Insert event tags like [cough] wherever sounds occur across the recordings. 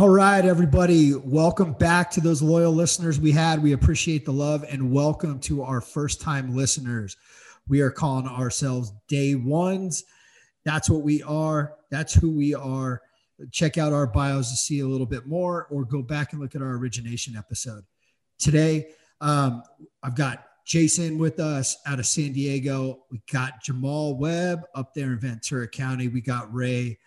All right, everybody. Welcome back to those loyal listeners we had. We appreciate the love and welcome to our first time listeners. We are calling ourselves day ones. That's what we are. That's who we are. Check out our bios to see a little bit more or go back and look at our origination episode. Today, um, I've got Jason with us out of San Diego. We got Jamal Webb up there in Ventura County. We got Ray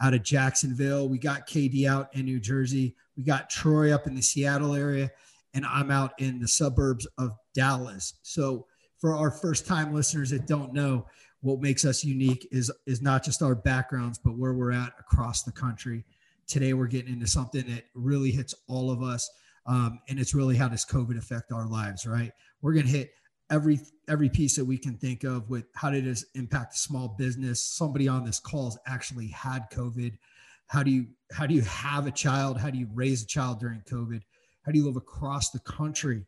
out of Jacksonville. We got KD out in New Jersey. We got Troy up in the Seattle area. And I'm out in the suburbs of Dallas. So, for our first time listeners that don't know, what makes us unique is is not just our backgrounds, but where we're at across the country. Today, we're getting into something that really hits all of us, um, and it's really how does COVID affect our lives, right? We're going to hit every every piece that we can think of with how did this impact small business somebody on this call has actually had covid. How do you how do you have a child? How do you raise a child during covid? How do you live across the country?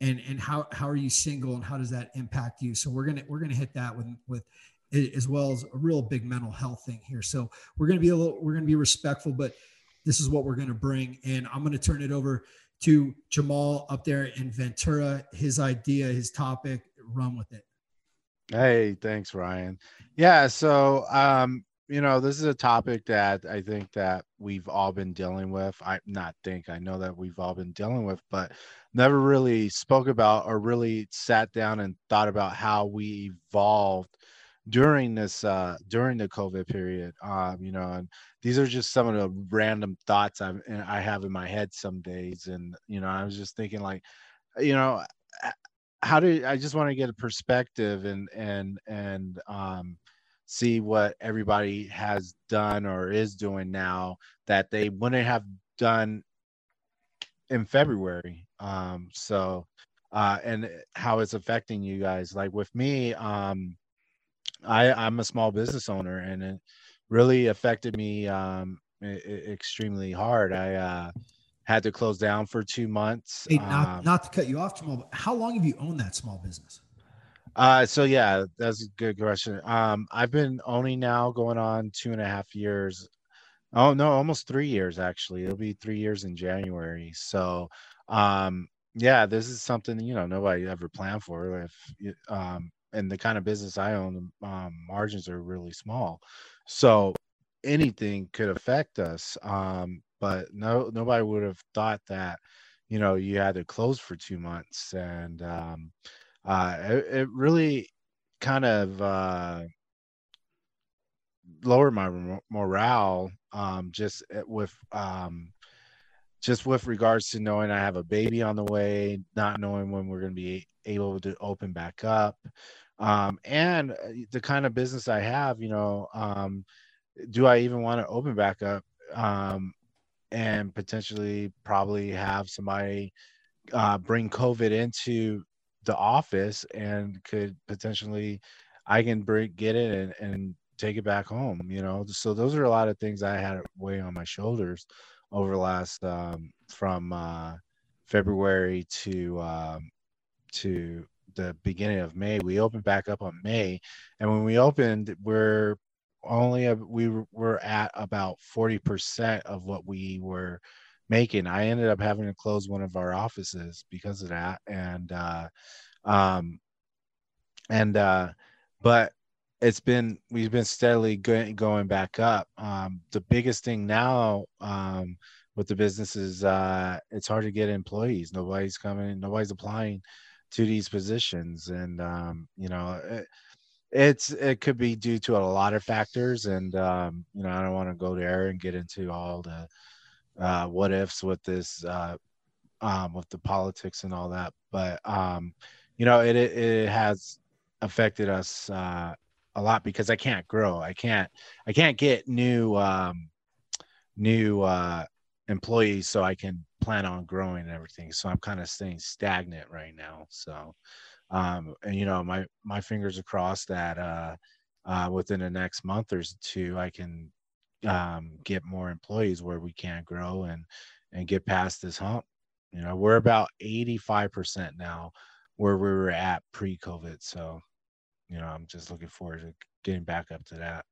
And and how how are you single and how does that impact you? So we're gonna we're gonna hit that with with as well as a real big mental health thing here. So we're gonna be a little we're gonna be respectful but this is what we're gonna bring. And i'm gonna turn it over to Jamal up there in Ventura. His idea, his topic, run with it. Hey, thanks, Ryan. Yeah, so um, you know, this is a topic that I think that we've all been dealing with. I not think I know that we've all been dealing with, but never really spoke about or really sat down and thought about how we evolved during this uh during the covid period um you know and these are just some of the random thoughts i i have in my head some days and you know i was just thinking like you know how do i just want to get a perspective and and and um see what everybody has done or is doing now that they wouldn't have done in february um so uh and how it's affecting you guys. Like with me um I, I'm a small business owner, and it really affected me um, extremely hard. I uh, had to close down for two months. Hey, not, um, not to cut you off, Jamal, but how long have you owned that small business? Uh, so yeah, that's a good question. Um, I've been owning now going on two and a half years. Oh no, almost three years actually. It'll be three years in January. So, um, yeah, this is something you know nobody ever planned for. If um, and the kind of business I own, um, margins are really small. So anything could affect us. Um, but no, nobody would have thought that, you know, you had to close for two months. And um, uh, it, it really kind of uh, lowered my morale um, just eh, with um, just with regards to knowing I have a baby on the way, not knowing when we're going to be able to open back up, um, and uh, the kind of business I have, you know, um, do I even want to open back up um, and potentially probably have somebody uh, bring COVID into the office and could potentially I can bring get it and, and take it back home, you know. So those are a lot of things I had weighing on my shoulders over the last um, from uh, February to um, to the beginning of May. We opened back up on May, and when we opened, we're only we were at about 40% of what we were making. I ended up having to close one of our offices because of that, and uh, um, and uh, but it's been we've been steadily going back up. Um, the biggest thing now um, with the business is uh, it's hard to get employees. Nobody's coming. Nobody's applying to these positions, and um, you know. It, it's it could be due to a lot of factors and um, you know i don't want to go there and get into all the uh, what ifs with this uh, um, with the politics and all that but um, you know it, it, it has affected us uh, a lot because i can't grow. I can't i can't get new um, new uh, employees so i can plan on growing and everything. So i'm kind of staying stagnant right now. So um, and you know my my fingers are crossed that uh, uh, within the next month or two i can um, get more employees where we can grow and and get past this hump. You know we're about 85% now where we were at pre-covid. So you know i'm just looking forward to getting back up to that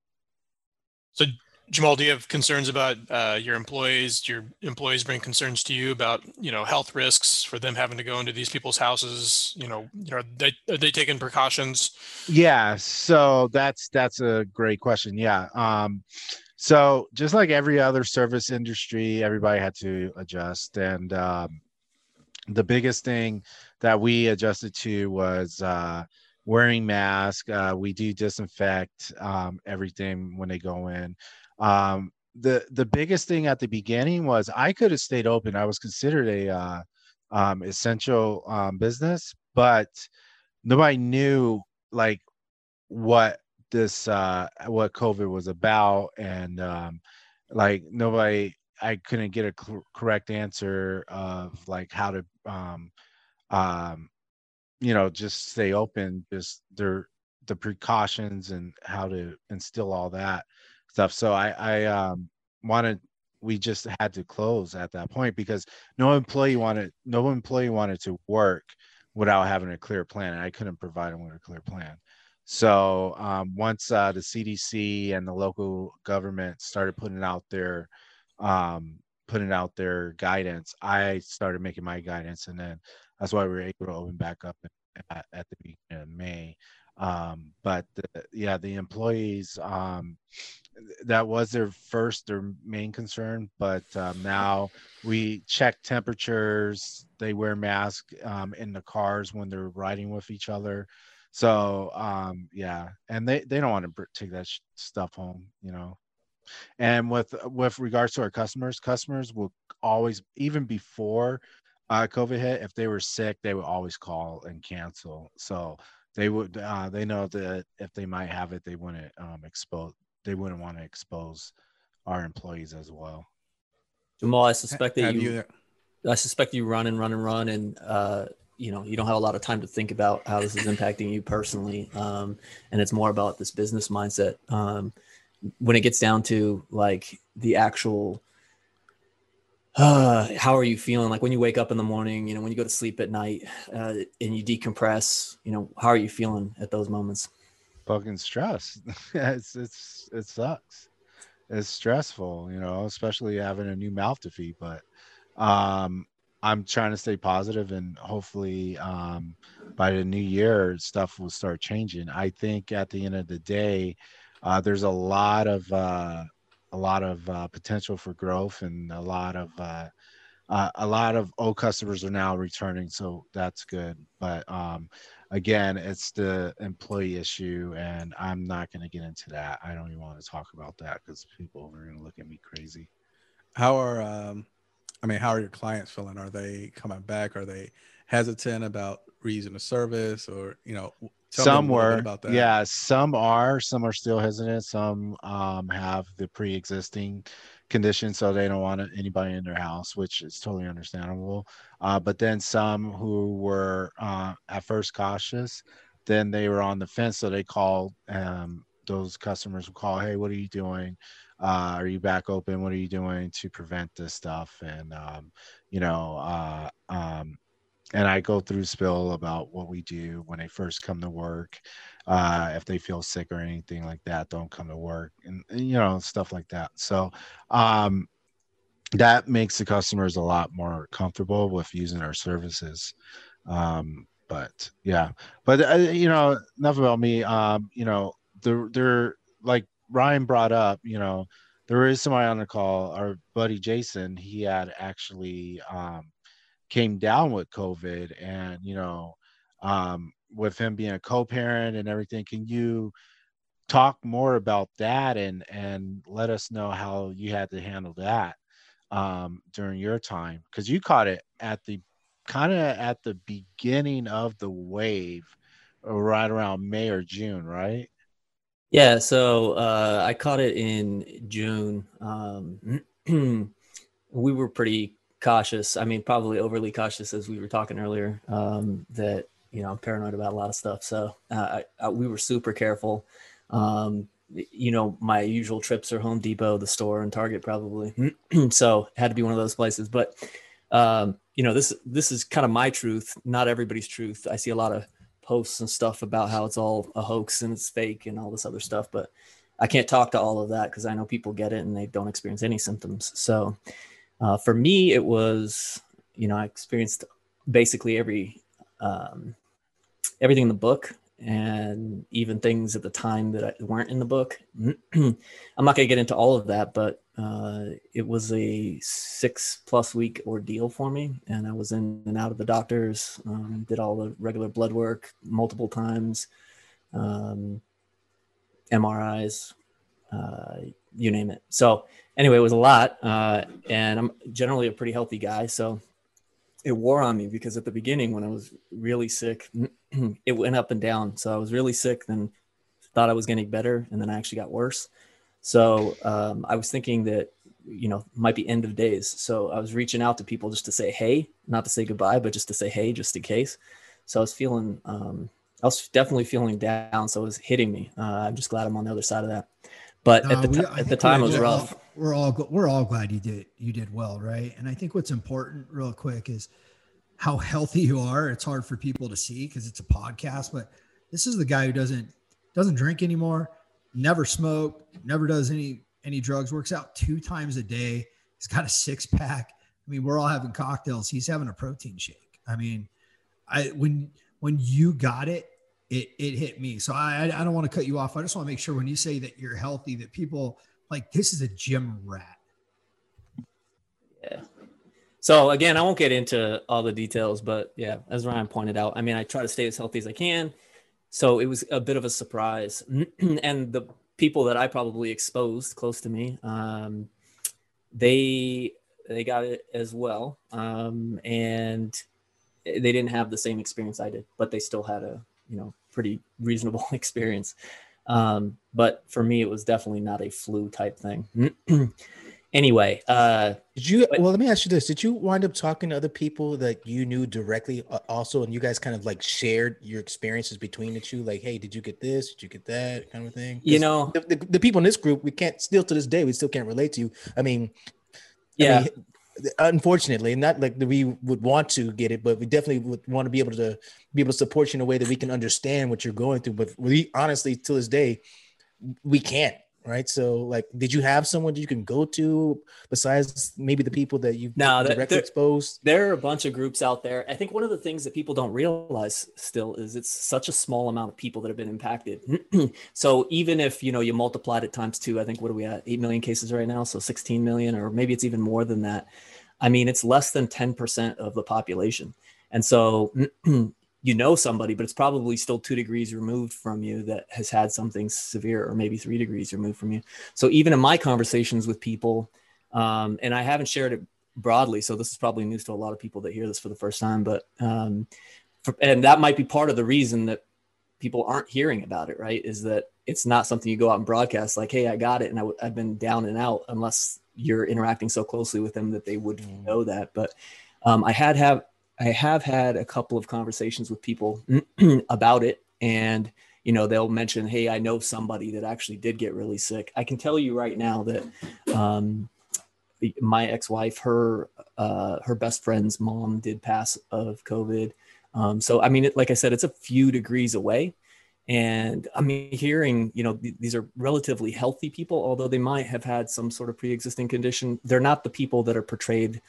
so Jamal, do you have concerns about uh, your employees? Do your employees bring concerns to you about you know health risks for them having to go into these people's houses? You know, you know, are they are they taking precautions? Yeah, so that's that's a great question. Yeah, um, so just like every other service industry, everybody had to adjust, and um, the biggest thing that we adjusted to was uh, wearing masks. Uh, we do disinfect um, everything when they go in. Um, the the biggest thing at the beginning was I could have stayed open. I was considered a uh, um, essential um, business, but nobody knew like what this uh, what COVID was about, and um, like nobody. I couldn't get a cl- correct answer of like how to um, um, you know just stay open. Just their the precautions and how to instill all that stuff. So I, I um, wanted we just had to close at that point because no employee wanted no employee wanted to work without having a clear plan and i couldn't provide them with a clear plan so um, once uh, the cdc and the local government started putting out their um, putting out their guidance i started making my guidance and then that's why we were able to open back up at, at the beginning of may. Um, but the, yeah the employees um, that was their first their main concern but um, now we check temperatures they wear masks um, in the cars when they're riding with each other. So um, yeah and they they don't want to take that sh- stuff home you know and with with regards to our customers customers will always even before uh, covid hit if they were sick they would always call and cancel so they would uh, they know that if they might have it they wouldn't um, expose they wouldn't want to expose our employees as well. Jamal, I suspect that you, you, I suspect you run and run and run, and uh, you know you don't have a lot of time to think about how this is impacting you personally, um, and it's more about this business mindset. Um, when it gets down to like the actual uh, how are you feeling like when you wake up in the morning you know when you go to sleep at night uh, and you decompress you know how are you feeling at those moments fucking stress. [laughs] it's it's it sucks. It's stressful, you know, especially having a new mouth to feed. But um, I'm trying to stay positive, and hopefully, um, by the new year, stuff will start changing. I think at the end of the day, uh, there's a lot of uh, a lot of uh, potential for growth, and a lot of uh, uh, a lot of old customers are now returning, so that's good. But um, again, it's the employee issue, and I'm not going to get into that. I don't even want to talk about that because people are going to look at me crazy. How are, um, I mean, how are your clients feeling? Are they coming back? Are they hesitant about reason of service, or you know? some were about that. yeah some are some are still hesitant some um, have the pre-existing conditions so they don't want anybody in their house which is totally understandable uh, but then some who were uh, at first cautious then they were on the fence so they called um, those customers would call hey what are you doing uh, are you back open what are you doing to prevent this stuff and um, you know uh, and I go through spill about what we do when they first come to work. Uh, if they feel sick or anything like that, don't come to work, and, and you know stuff like that. So um, that makes the customers a lot more comfortable with using our services. Um, but yeah, but uh, you know, enough about me. Um, you know, there, there, like Ryan brought up, you know, there is somebody on the call. Our buddy Jason, he had actually um, came down with COVID, and you know, um, with him being a co-parent and everything, can you talk more about that and and let us know how you had to handle that um, during your time because you caught it at the kind of at the beginning of the wave, uh, right around May or June, right? Yeah, so uh, I caught it in June. Um, [clears throat] we were pretty cautious. I mean, probably overly cautious, as we were talking earlier. Um, that you know, I'm paranoid about a lot of stuff. So uh, I, I, we were super careful. Um, you know, my usual trips are Home Depot, the store, and Target probably. [clears throat] so it had to be one of those places. But um, you know, this this is kind of my truth, not everybody's truth. I see a lot of posts and stuff about how it's all a hoax and it's fake and all this other stuff. But I can't talk to all of that because I know people get it and they don't experience any symptoms. So uh, for me, it was, you know, I experienced basically every um, everything in the book and even things at the time that I, weren't in the book. [clears throat] I'm not going to get into all of that, but uh, it was a six plus week ordeal for me. And I was in and out of the doctors, um, did all the regular blood work multiple times, um, MRIs, uh, you name it. So, anyway, it was a lot. Uh, and I'm generally a pretty healthy guy. So, it wore on me because at the beginning, when I was really sick, [clears throat] it went up and down. So, I was really sick, then thought I was getting better, and then I actually got worse so um, I was thinking that, you know, might be end of days. So I was reaching out to people just to say, hey, not to say goodbye, but just to say, hey, just in case. So I was feeling, um, I was definitely feeling down. So it was hitting me. Uh, I'm just glad I'm on the other side of that. But at the, we, at the time, it was rough. All, we're all we're all glad you did you did well, right? And I think what's important, real quick, is how healthy you are. It's hard for people to see because it's a podcast, but this is the guy who doesn't doesn't drink anymore never smoked, never does any any drugs, works out two times a day. He's got a six pack. I mean, we're all having cocktails. He's having a protein shake. I mean, I when when you got it, it it hit me. So I I don't want to cut you off. I just want to make sure when you say that you're healthy, that people like this is a gym rat. Yeah. So again, I won't get into all the details, but yeah, as Ryan pointed out, I mean, I try to stay as healthy as I can so it was a bit of a surprise [clears throat] and the people that i probably exposed close to me um, they they got it as well um, and they didn't have the same experience i did but they still had a you know pretty reasonable [laughs] experience um, but for me it was definitely not a flu type thing. [clears throat] Anyway uh did you but, well let me ask you this. Did you wind up talking to other people that you knew directly uh, also and you guys kind of like shared your experiences between the two? Like hey did you get this? Did you get that kind of thing? You know the, the, the, people in this group we can't still to this day we still can't relate to you. I mean yeah. I mean, unfortunately not like we would want to get it but we definitely would want to be able to be able to support you in a way that we can understand what you're going through. But we honestly to this day we can't right? So, like, did you have someone that you can go to besides maybe the people that you've no, directly there, exposed? There are a bunch of groups out there. I think one of the things that people don't realize still is it's such a small amount of people that have been impacted. [clears throat] so even if you know you multiplied it times two, I think what are we at? Eight million cases right now, so 16 million, or maybe it's even more than that. I mean, it's less than 10% of the population. And so [clears throat] you know somebody, but it's probably still two degrees removed from you that has had something severe, or maybe three degrees removed from you. So even in my conversations with people, um, and I haven't shared it broadly, so this is probably news to a lot of people that hear this for the first time. But um, for, and that might be part of the reason that people aren't hearing about it, right? Is that it's not something you go out and broadcast like, "Hey, I got it," and i w- I've been down and out, unless you're interacting so closely with them that they would mm. know that. But um, I had have I have had a couple of conversations with people [clears throat] about it, and you know they'll mention, "Hey, I know somebody that actually did get really sick." I can tell you right now that um, my ex-wife, her uh, her best friend's mom did pass of COVID. Um, so I mean, it, like I said, it's a few degrees away, and I mean, hearing you know th- these are relatively healthy people, although they might have had some sort of pre-existing condition. They're not the people that are portrayed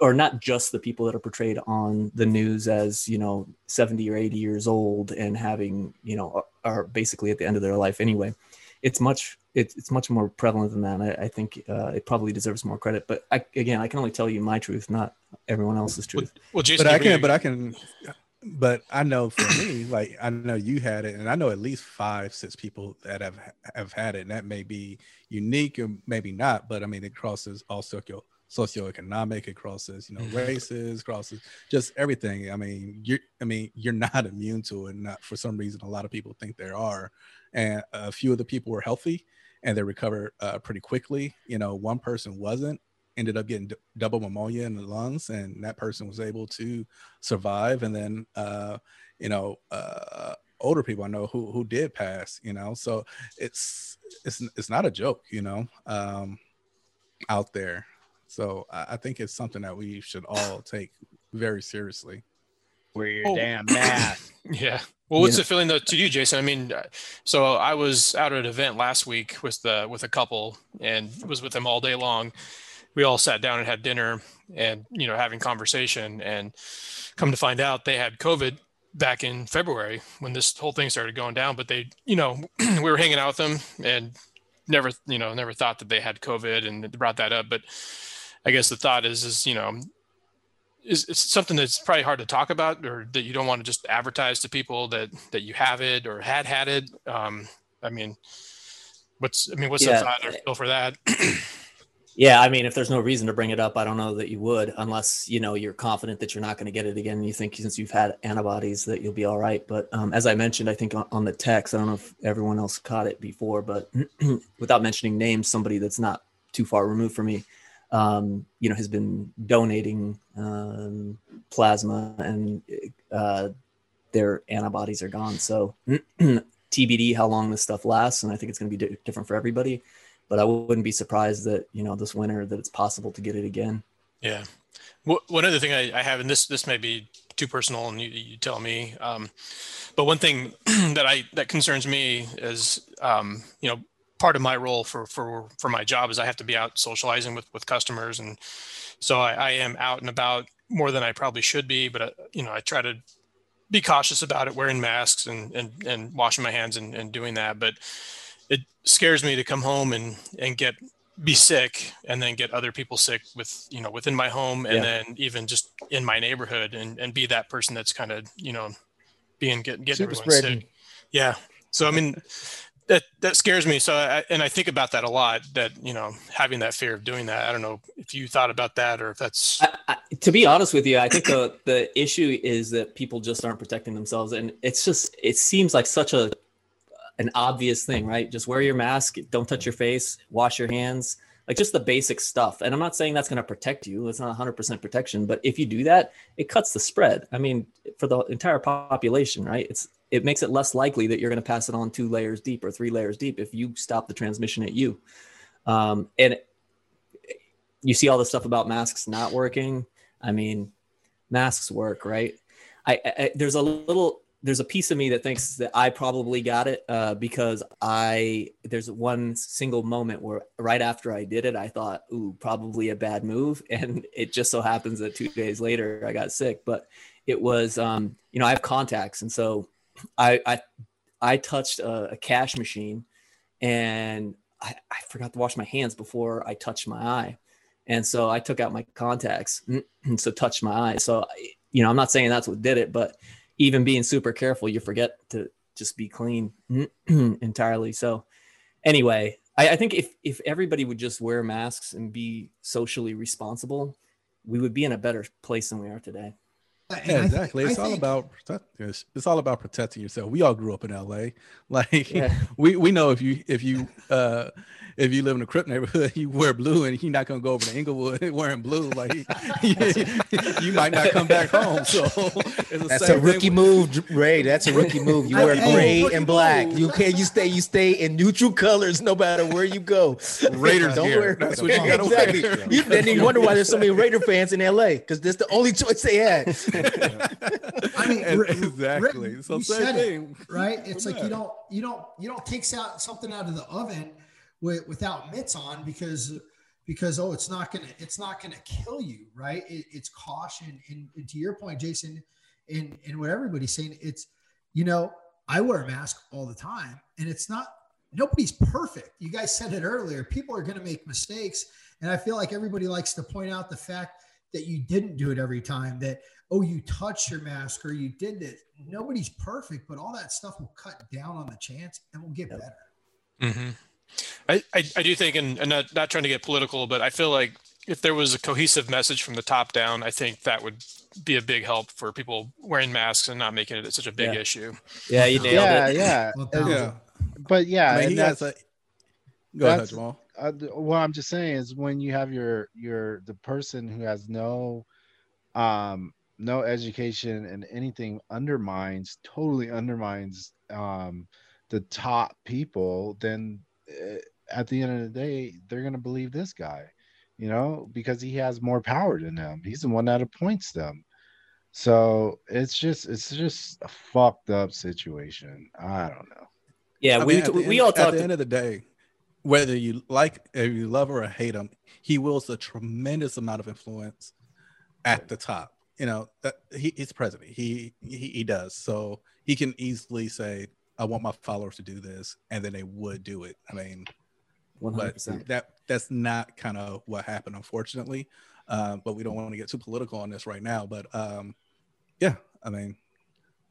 or not just the people that are portrayed on the news as you know 70 or 80 years old and having you know are basically at the end of their life anyway. It's much it's, it's much more prevalent than that. I, I, think uh, it probably deserves more credit but I, again i can only tell you my truth not everyone else's truth. well, well Jason, but i can but i can but i know for me like i know you had it and i know at least five six people that have have had it and that may be unique or maybe not but i mean it crosses all circle socioeconomic, it crosses, you know, mm-hmm. races, crosses just everything. I mean, you're I mean, you're not immune to it. Not for some reason, a lot of people think they are. And a few of the people were healthy and they recovered uh, pretty quickly. You know, one person wasn't, ended up getting d- double pneumonia in the lungs, and that person was able to survive. And then, uh, you know, uh, older people I know who who did pass. You know, so it's it's it's not a joke. You know, um, out there. So I think it's something that we should all take very seriously. Wear your Oh. damn mask. [laughs] Yeah. Well, what's Yeah. it feeling though to you, Jason? I mean, uh, so I was out at an event last week with the with a couple and was with them all day long. We all sat down and had dinner and you know having conversation and come to find out they had COVID back in February when this whole thing started going down. But they, you know, [clears throat] we were hanging out with them and never, you know, never thought that they had COVID and brought that up. But I guess the thought is, is you know, is it's something that's probably hard to talk about or that you don't want to just advertise to people that that you have it or had had it um i mean what's i mean what's Yeah. the thought or feel for that [clears throat] Yeah, I mean, if there's no reason to bring it up, I don't know that you would, unless you know you're confident that you're not going to get it again. And you think since you've had antibodies that you'll be all right. But um, as I mentioned, I think on, on the text, I don't know if everyone else caught it before, but [clears throat] without mentioning names, somebody that's not too far removed from me, um, you know, has been donating um, plasma, and uh, their antibodies are gone. So [clears throat] TBD how long this stuff lasts, and I think it's going to be di- different for everybody but I wouldn't be surprised that you know this winter that it's possible to get it again. yeah one other thing I, I have and this this may be too personal and you, you tell me um but one thing [clears throat] that i that concerns me is um you know part of my role for for for my job is i have to be out socializing with with customers and so i, I am out and about more than i probably should be but I, you know i try to be cautious about it wearing masks and and, and washing my hands and, and doing that but it scares me to come home and and get be sick and then get other people sick with you know within my home and Yeah. then even just in my neighborhood and and be that person that's kind of you know being get, getting Super everyone spreading. sick yeah so i mean that that scares me so I, and i think about that a lot that you know having that fear of doing that i don't know if you thought about that or if that's I, I, to be honest with you, I think the the issue is that people just aren't protecting themselves, and it's just it seems like such a an obvious thing, right? Just wear your mask, don't touch your face, wash your hands, like just the basic stuff. And I'm not saying that's going to protect you; it's not 100% protection, but if you do that, it cuts the spread. I mean, for the entire population, right? It's it makes it less likely that you're going to pass it on two layers deep or three layers deep if you stop the transmission at you. Um, and you see all the stuff about masks not working. I mean, masks work, right? I, I there's a little there's a piece of me that thinks that I probably got it uh, because I there's one single moment where right after I did it, I thought, "Ooh, probably a bad move," [laughs] and it just so happens that two days later I got sick. But it was, um, you know, I have contacts, and so I I, I touched a, a cash machine, and I, I forgot to wash my hands before I touched my eye, and so I took out my contacts, [clears throat] and so touched my eye. So you know, I'm not saying that's what did it, but even being super careful, you forget to just be clean [clears throat] entirely. So anyway, I, I think if if everybody would just wear masks and be socially responsible, we would be in a better place than we are today. And I Yeah, exactly. I It's all think- about it's, it's all about protecting yourself. We all grew up in LA. [laughs] Like Yeah. we we know if you if you uh if you live in a Crip neighborhood, [laughs] you wear blue and you're not gonna go over to Inglewood [laughs] wearing blue. Like you might not come back home. So it's That's a rookie with- move, Ray. That's a rookie move. You wear hey, gray and black. move. You can't. You stay. You stay in neutral colors no matter where you go. Raiders Don't gear. wear. That's what you gotta exactly. wear. You, then you wonder why there's so many Raider fans in LA because that's the only choice they had. [laughs] I mean, exactly. Rick, So said it, right? It's like you don't you don't you don't take out something out of the oven with, without mitts on because because oh it's not gonna it's not gonna kill you, right? It, it's caution. And, and to your point, Jason, and and what everybody's saying, it's you know I wear a mask all the time, and it's not nobody's perfect. You guys said it earlier. People are gonna make mistakes, and I feel like everybody likes to point out the fact that you didn't do it every time that oh you touched your mask or you did it nobody's perfect but all that stuff will cut down on the chance and we'll get Yep. better hmm I, I, I do think, and, and not, not trying to get political, but I feel like if there was a cohesive message from the top down, I think that would be a big help for people wearing masks and not making it such a big Yeah. issue. Yeah, you nailed Yeah, it. yeah, Well, Yeah. but yeah, I mean, and he that's, has a go ahead, that's- Jamal. Uh, what I'm just saying is when you have your your the person who has no um no education and anything undermines totally undermines um the top people then uh, at the end of the day they're going to believe this guy you know because he has more power than them he's the one that appoints them So it's just it's just a fucked up situation. I don't know. Yeah, I we mean, at the we end- all at talked. the end of the day, whether you like, if you love or hate him, he wields a tremendous amount of influence at the top. You know, that he, he's president. He, he he does. So he can easily say, "I want my followers to do this," and then they would do it. I mean, One hundred but that that's not kind of what happened, unfortunately. Uh, but we don't want to get too political on this right now. But um, yeah, I mean,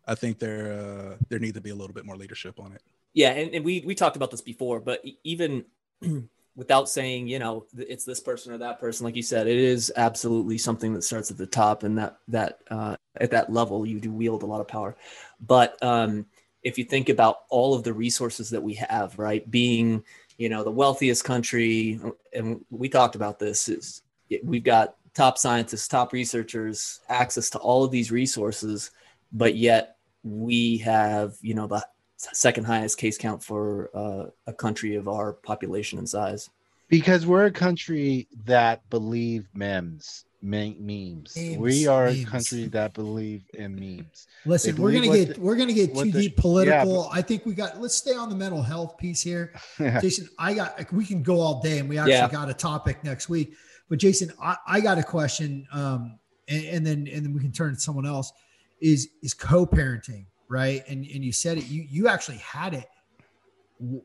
I think there uh, there needs to be a little bit more leadership on it. Yeah, and, and we we talked about this before, but even [clears throat] without saying, you know, it's this person or that person, like you said, it is absolutely something that starts at the top, and that that uh, at that level, you do wield a lot of power. But um, if you think about all of the resources that we have, right, being you know the wealthiest country, and we talked about this, is we've got top scientists, top researchers, access to all of these resources, but yet we have you know the second highest case count for uh, a country of our population and size. Because we're a country that believe memes, me- memes. Memes, We are a country that believe in memes. Listen, we're gonna get the- we're gonna get too the- deep political. I think we got. Let's stay on the mental health piece here. [laughs] Jason, I got. We can go all day, and we actually Yeah. got a topic next week. But Jason, I, I got a question, um, and, and then and then we can turn to someone else. Is is co-parenting right? And and you said it. You you actually had it.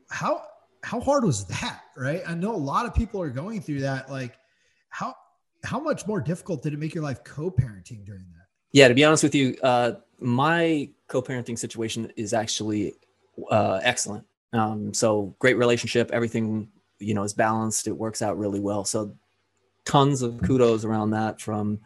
How how hard was that? Right? I know a lot of people are going through that. Like how how much more difficult did it make your life co-parenting during that? Yeah, to be honest with you, uh, my co-parenting situation is actually uh, excellent. Um, so great relationship, everything you know is balanced. It works out really well. So tons of kudos around that. From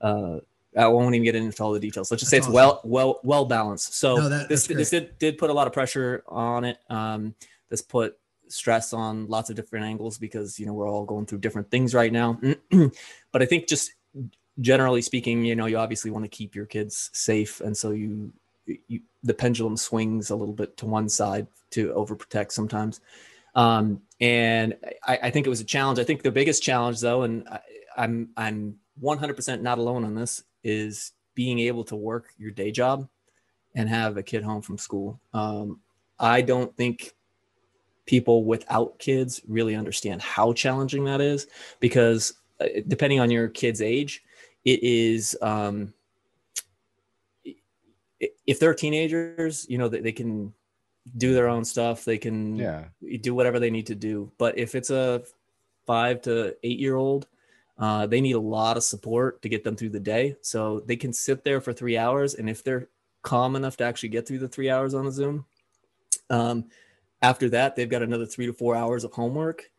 uh, I won't even get into all the details. Let's just say That's it's well, well, well balanced. So No, that- this this did, did put a lot of pressure on it. Um, this put stress on lots of different angles because you know we're all going through different things right now. [clears throat] but I think just generally speaking, you know, you obviously want to keep your kids safe, and so you, you the pendulum swings a little bit to one side to overprotect sometimes. Um, and I, I think it was a challenge. I think the biggest challenge, though, and I, I'm I'm 100% not alone on this, is being able to work your day job and have a kid home from school. Um, I don't think people without kids really understand how challenging that is because uh, depending on your kid's age, it is um, if they're teenagers, you know, they, they can do their own stuff. They can Yeah. do whatever they need to do. But if it's a five to eight year old, uh, they need a lot of support to get them through the day. So they can sit there for three hours, and if they're calm enough to actually get through the three hours on the Zoom, um, after that they've got another three to four hours of homework.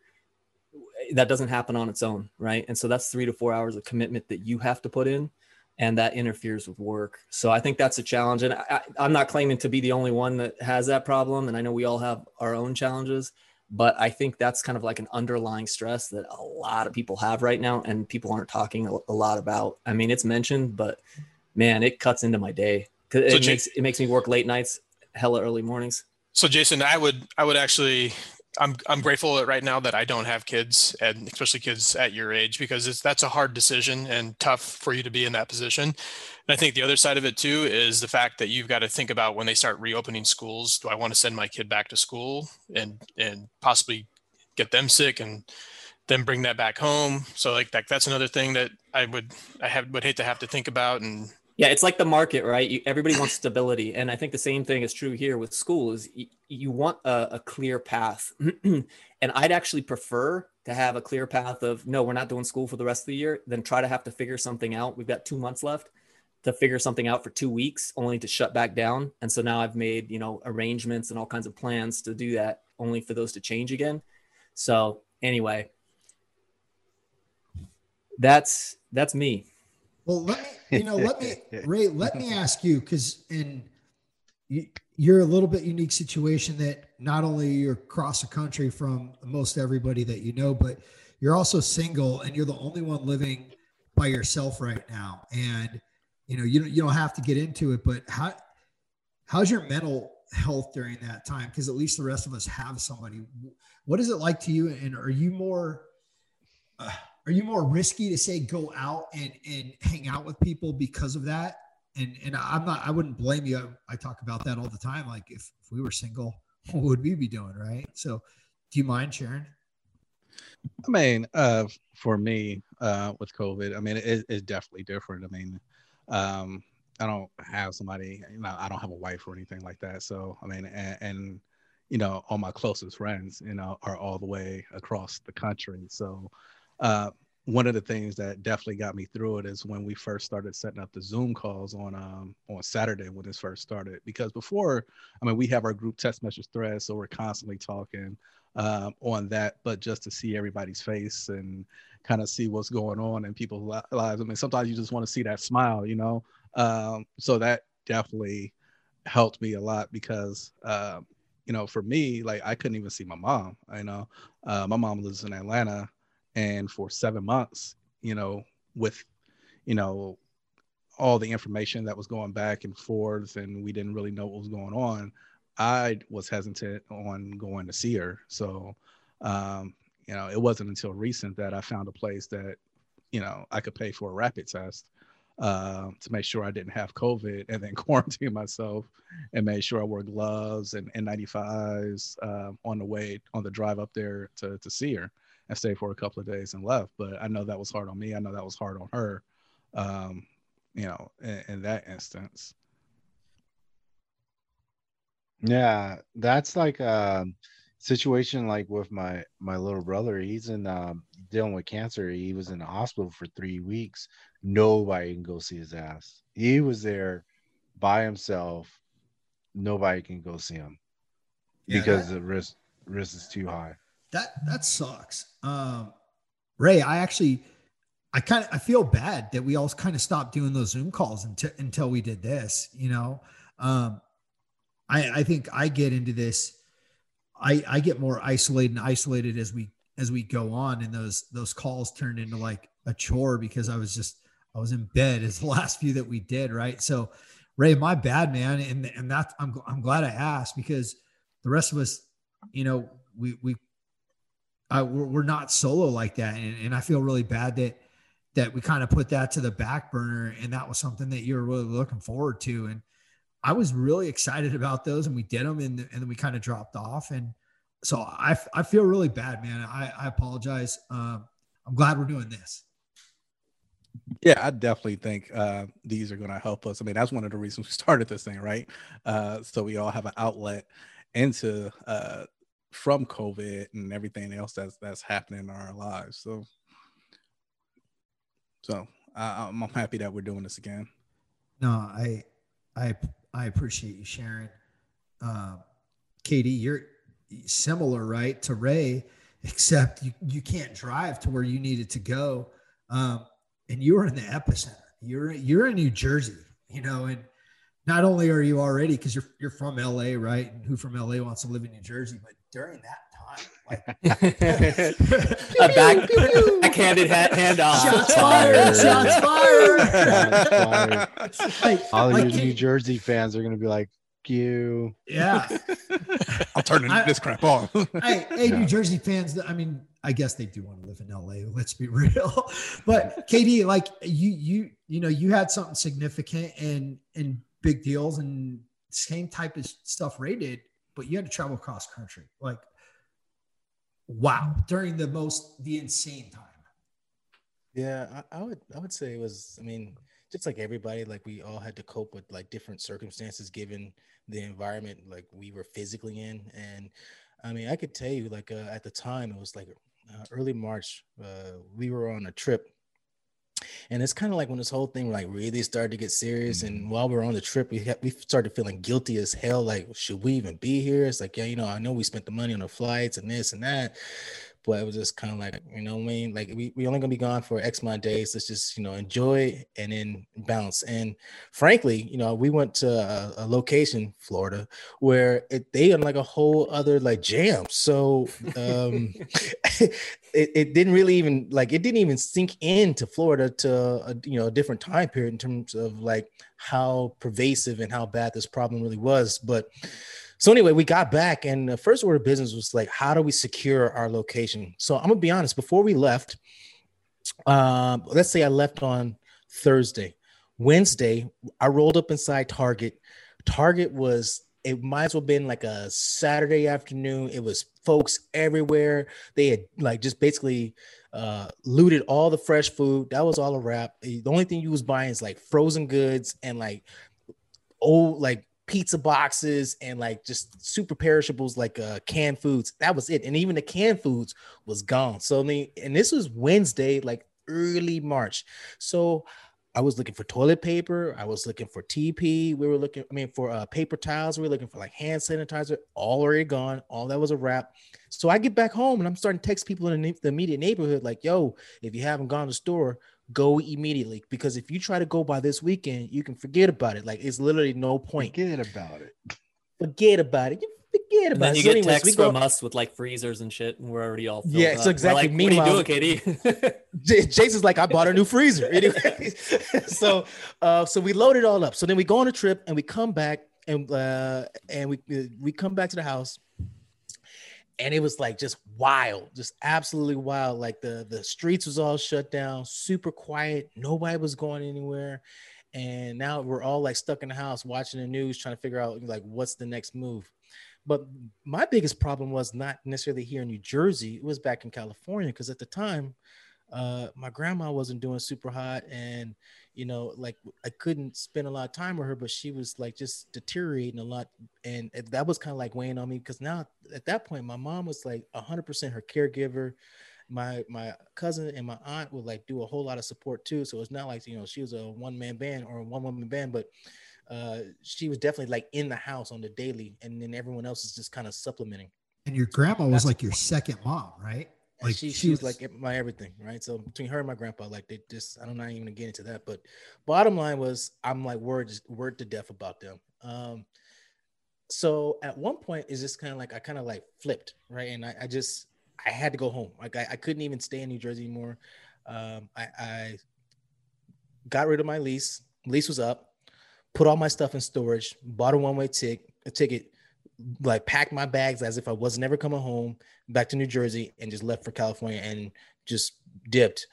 That doesn't happen on its own, right? And so that's three to four hours of commitment that you have to put in, and that interferes with work. So I think that's a challenge. And I, I'm not claiming to be the only one that has that problem, and I know we all have our own challenges but I think that's kind of like an underlying stress that a lot of people have right now, and people aren't talking a, lot about. I mean, it's mentioned, but man, it cuts into my day. 'Cause It So, makes it makes me work late nights, hella early mornings. So Jason, I would I would actually I'm I'm grateful right now that I don't have kids and especially kids at your age because it's that's a hard decision and tough for you to be in that position. I think the other side of it too is the fact that you've got to think about when they start reopening schools, do I want to send my kid back to school and and possibly get them sick and then bring that back home? So like that that's another thing that I would I have would hate to have to think about and Yeah, it's like the market, right? You, everybody wants stability, and I think the same thing is true here with school. Is you, you want a, a clear path, [clears throat] and I'd actually prefer to have a clear path of no, we're not doing school for the rest of the year, than try to have to figure something out. We've got two months left to figure something out for two weeks, only to shut back down. And so now I've made you know arrangements and all kinds of plans to do that, only for those to change again. So anyway, that's that's me. Well, let me, you know, let me, [laughs] Ray, let me ask you, because in you, you're a little bit unique situation that not only you're across the country from most everybody that you know, but you're also single and you're the only one living by yourself right now. And you know, you don't you don't have to get into it, but how how's your mental health during that time? Because at least the rest of us have somebody. What is it like to you? And are you more uh, are you more risky to say go out and and hang out with people because of that and and I'm not I wouldn't blame you. I, I talk about that all the time. Like if, if we were single, [laughs] what would we be doing, right? So, do you mind sharing? I mean, uh, for me, uh, with COVID, I mean, it, it's definitely different. I mean, um, I don't have somebody, you know, I don't have a wife or anything like that. So, I mean, and, and you know, all my closest friends, you know, are all the way across the country. So, uh, one of the things that definitely got me through it is when we first started setting up the Zoom calls on um, on Saturday when this first started. Because before, I mean, we have our group text message thread, so we're constantly talking um, on that. But just to see everybody's face and kind of see what's going on in people's lives. I mean, sometimes you just want to see that smile, you know. Um, so that definitely helped me a lot because, uh, you know, for me, like I couldn't even see my mom. I know uh, my mom lives in Atlanta and for seven months you know with you know all the information that was going back and forth and we didn't really know what was going on i was hesitant on going to see her so um, you know it wasn't until recent that i found a place that you know i could pay for a rapid test uh, to make sure I didn't have COVID and then [laughs] quarantine myself and made sure I wore gloves and N95s uh, on the way on the drive up there to, to see her and stay for a couple of days and left. But I know that was hard on me. I know that was hard on her, um, you know, in, in that instance. Yeah, that's like a situation like with my my little brother. He's in um, dealing with cancer. He was in the hospital for three weeks. Nobody can go see his ass. He was there by himself. Nobody can go see him yeah, because that, the risk risk is too high. That that sucks. Um, Ray, I actually, I kind of, I feel bad that we all kind of stopped doing those Zoom calls until until we did this. You know, um, I I think I get into this. I I get more isolated and isolated as we as we go on, and those those calls turned into like a chore because I was just I was in bed as the [laughs] last few that we did, right? So, Ray, my bad, man, and and that I'm I'm glad I asked because the rest of us, you know, we we uh, we're, we're, not solo like that. And, and I feel really bad that, that we kind of put that to the back burner. And that was something that you were really looking forward to. And I was really excited about those and we did them and, and then we kind of dropped off. And so I, I feel really bad, man. I, I apologize. Um, I'm glad we're doing this. Yeah, I definitely think uh, these are going to help us. I mean, that's one of the reasons we [laughs] started this thing, right? Uh, so we all have an outlet into uh, from COVID and everything else that's that's happening in our lives. So, so I, I'm happy that we're doing this again. No, I I I appreciate you sharing. Uh, KD, you're similar, right, to Ray, [laughs] except you you can't drive to where you needed to go, um, and you were in the epicenter. You're you're in New Jersey, you know, and not only are you already because you're you're from LA, right? And who from LA wants to live in New Jersey, but during that time. Like, [laughs] a back, backhanded hand, hand off. Shots fired! Shots fired! like, All like, you New Jersey fans are going to be like, you. Yeah. [laughs] I'm turning I, this crap on. [laughs] hey, hey yeah. New Jersey fans, I mean, I guess they do want to live in LA. Let's be real. but KD, like you, you, you know, you had something significant and, and big deals and same type of stuff rated but you had to travel cross country. Like, wow, during the most the insane time. Yeah, I, I would I would say it was. I mean, just like everybody, like we all had to cope with like different circumstances given the environment like we were physically in. And I mean, I could tell you like uh, at the time it was like uh, early March. Uh, we were on a trip and it's kind of like when this whole thing like really started to get serious. And mm-hmm. while we are on the trip, we we started feeling guilty as hell. Like, should we even be here? It's like, yeah, you know, I know we spent the money on the flights and this and that, but it was just kind of like, you know, what I mean, like we we only gonna be gone for X amount of days. Let's just you know enjoy and then bounce. And frankly, you know, we went to a, a location, Florida, where it, they had like a whole other like jam. So um, [laughs] [laughs] it, it didn't really even like it didn't even sink into Florida to a, you know a different time period in terms of like how pervasive and how bad this problem really was, but so anyway, we got back, and the first order of business was like, how do we secure our location? So I'm gonna be honest. Before we left, um, let's say I left on Thursday. Wednesday, I rolled up inside Target. Target was it might as well been like a Saturday afternoon. It was folks everywhere. They had like just basically uh looted all the fresh food. That was all a wrap. The only thing you was buying is like frozen goods and like old like pizza boxes and like just super perishables like uh canned foods. That was it. And even the canned foods was gone. So I mean, and this was Wednesday, like early March. So I was looking for toilet paper. I was looking for TP. We were looking, I mean, for uh, paper towels. We were looking for like hand sanitizer. All already gone. All that was a wrap. So I get back home and I'm starting to text people in the, the immediate neighborhood, like, "Yo, if you haven't gone to the store, go immediately because if you try to go by this weekend, you can forget about it. Like it's literally no point. Forget about it. Forget about it. You forget And about then it. you So get anyways, texts we go- from us with like freezers and shit, and we're already all filled Yeah, up. so exactly. Like, what are you Meanwhile- doing, KD? [laughs] J- Jason's like, I bought a new freezer. [laughs] Anyway, [laughs] so uh, so we load it all up. So then we go on a trip and we come back and uh, and we we come back to the house, and it was like just wild, just absolutely wild. Like the the streets was all shut down, super quiet. Nobody was going anywhere, and now we're all like stuck in the house watching the news, trying to figure out like what's the next move. But my biggest problem was not necessarily here in New Jersey; it was back in California because at the time uh my grandma wasn't doing super hot and you know like i couldn't spend a lot of time with her but she was like just deteriorating a lot and that was kind of like weighing on me because now at that point my mom was like 100% her caregiver my my cousin and my aunt would like do a whole lot of support too so it's not like you know she was a one-man band or a one-woman band but uh she was definitely like in the house on the daily and then everyone else is just kind of supplementing And your grandma was like your second mom, right? Like she, she was like my everything, right? So between her and my grandpa, like they just I don't not even get into that. But bottom line was I'm like word word to death about them. Um so at one point is just kind of like I kind of like flipped, right? And I, I just I had to go home. Like I, I couldn't even stay in New Jersey anymore. Um I, I got rid of my lease. Lease was up, put all my stuff in storage, bought a one-way ticket, a ticket, like packed my bags as if I was never coming home back to New Jersey and just left for California and just dipped.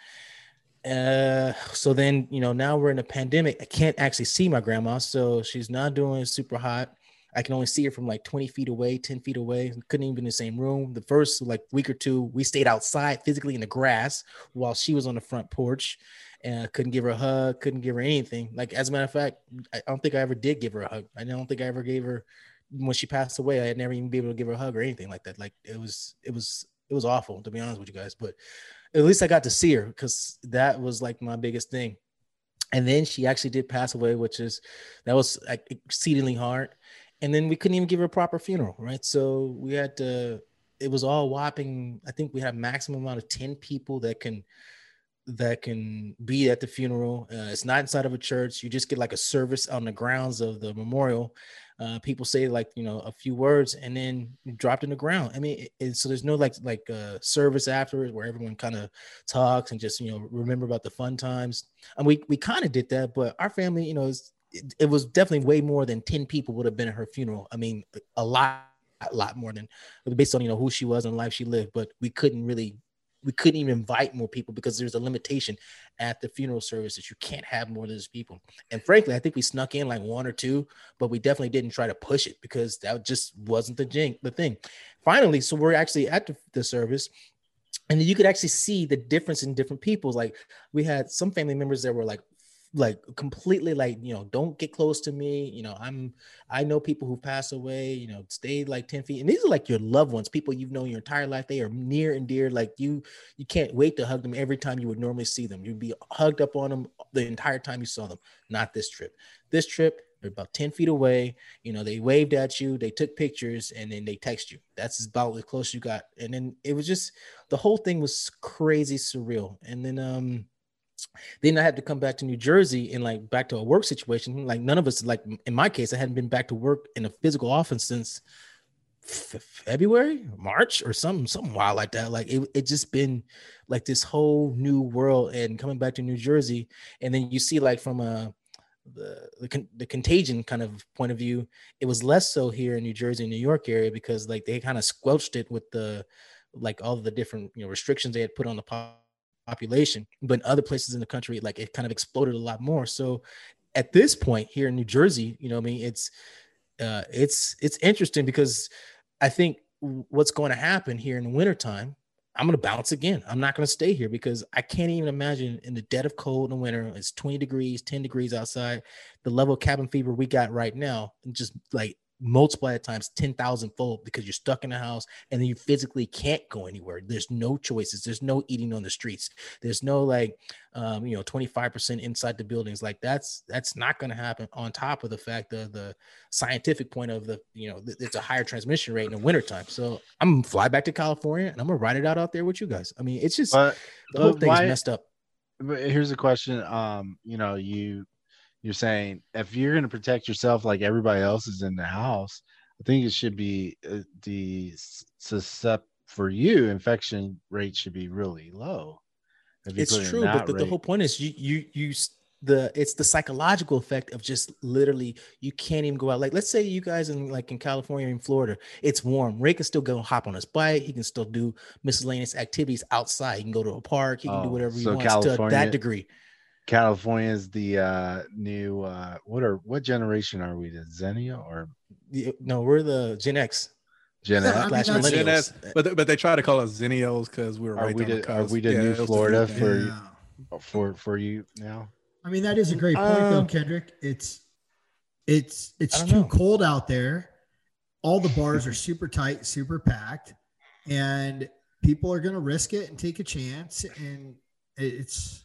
Uh, so then you know now we're in a pandemic. I can't actually see my grandma, so she's not doing super hot. I can only see her from like 20 feet away, 10 feet away. Couldn't even be in the same room. The first like week or two, we stayed outside physically in the grass while she was on the front porch. And I couldn't give her a hug, couldn't give her anything. Like as a matter of fact, I don't think I ever did give her a hug. I don't think I ever gave her when she passed away. I had never even been able to give her a hug or anything like that. Like it was, it was, it was awful to be honest with you guys. But at least I got to see her because that was like my biggest thing. And then she actually did pass away, which is that was like exceedingly hard. And then we couldn't even give her a proper funeral, right? So we had to. It was all whopping. I think we had a maximum amount of ten people that can that can be at the funeral. Uh, it's not inside of a church. You just get like a service on the grounds of the memorial. Uh, people say like you know a few words and then dropped in the ground. I mean, it, it- so there's no like like uh, service afterwards where everyone kind of talks and just you know remember about the fun times. And we we kind of did that, but our family, you know, it, it was definitely way more than ten people would have been at her funeral. I mean, a lot a lot more than based on you know who she was and life she lived. But we couldn't really we couldn't even invite more people because there's a limitation at the funeral service that you can't have more than those people. And frankly, I think we snuck in like one or two, but we definitely didn't try to push it because that just wasn't the jink, the thing. Finally, so we're actually at the, the service. And you could actually see the difference in different people's. Like we had some family members that were like like completely like you know don't get close to me you know i'm i know people who pass away you know stay like 10 feet and these are like your loved ones people you've known your entire life they are near and dear like you you can't wait to hug them every time you would normally see them you'd be hugged up on them the entire time you saw them not this trip. This trip they're about 10 feet away you know they waved at you they took pictures and then they text you. That's about as close you got and then it was just the whole thing was crazy surreal and then um then I had to come back to New Jersey and like back to a work situation. Like none of us, like in my case, I hadn't been back to work in a physical office since f- February, March, or something, something wild like that. Like it, it just been like this whole new world. And coming back to New Jersey, and then you see like from a the the, con- the contagion kind of point of view, it was less so here in New Jersey, New York area because like they kind of squelched it with the like all the different you know restrictions they had put on the population but in other places in the country like it kind of exploded a lot more so at this point here in New Jersey, you know, I mean, it's uh, it's it's interesting because I think what's going to happen here in the wintertime, I'm going to bounce again. I'm not going to stay here because I can't even imagine in the dead of cold in the winter, it's 20 degrees, 10 degrees outside, the level of cabin fever we got right now, and just like multiply it times 10,000 fold because you're stuck in a house and then you physically can't go anywhere. There's no choices. There's no eating on the streets. There's no like, um, you know, 25% inside the buildings. Like that's, that's not going to happen on top of the fact of the scientific point of the, you know, th- it's a higher transmission rate in the wintertime. So I'm gonna fly back to California and I'm gonna ride it out out there with you guys. I mean, it's just, But, the whole thing's why- messed up. but here's a question. Um, you know, you you're saying if you're going to protect yourself like everybody else is in the house, I think it should be uh, the suscept for you infection rate should be really low. It's put it in true but the, the whole point is you you you the it's the psychological effect of just literally you can't even go out. Like let's say you guys in like in california or in florida it's warm. Ray can still go hop on his bike. He can still do miscellaneous activities outside. He can go to a park. He can do Oh, whatever he so wants to that degree California is the uh new uh what are what generation are we? The Xenia or no we're the gen x Gen Yeah, X? I mean, slash that's- Gen millennials S, but they- but they try to call us Xennials because we were Are right we on the the- are we the new Florida thing. for- Yeah. for for you now? I mean, that is a great point, though, Um, Kendrick. It's it's it's too know. cold out there. All the bars are super tight, super packed, and people are going to risk it and take a chance. And it's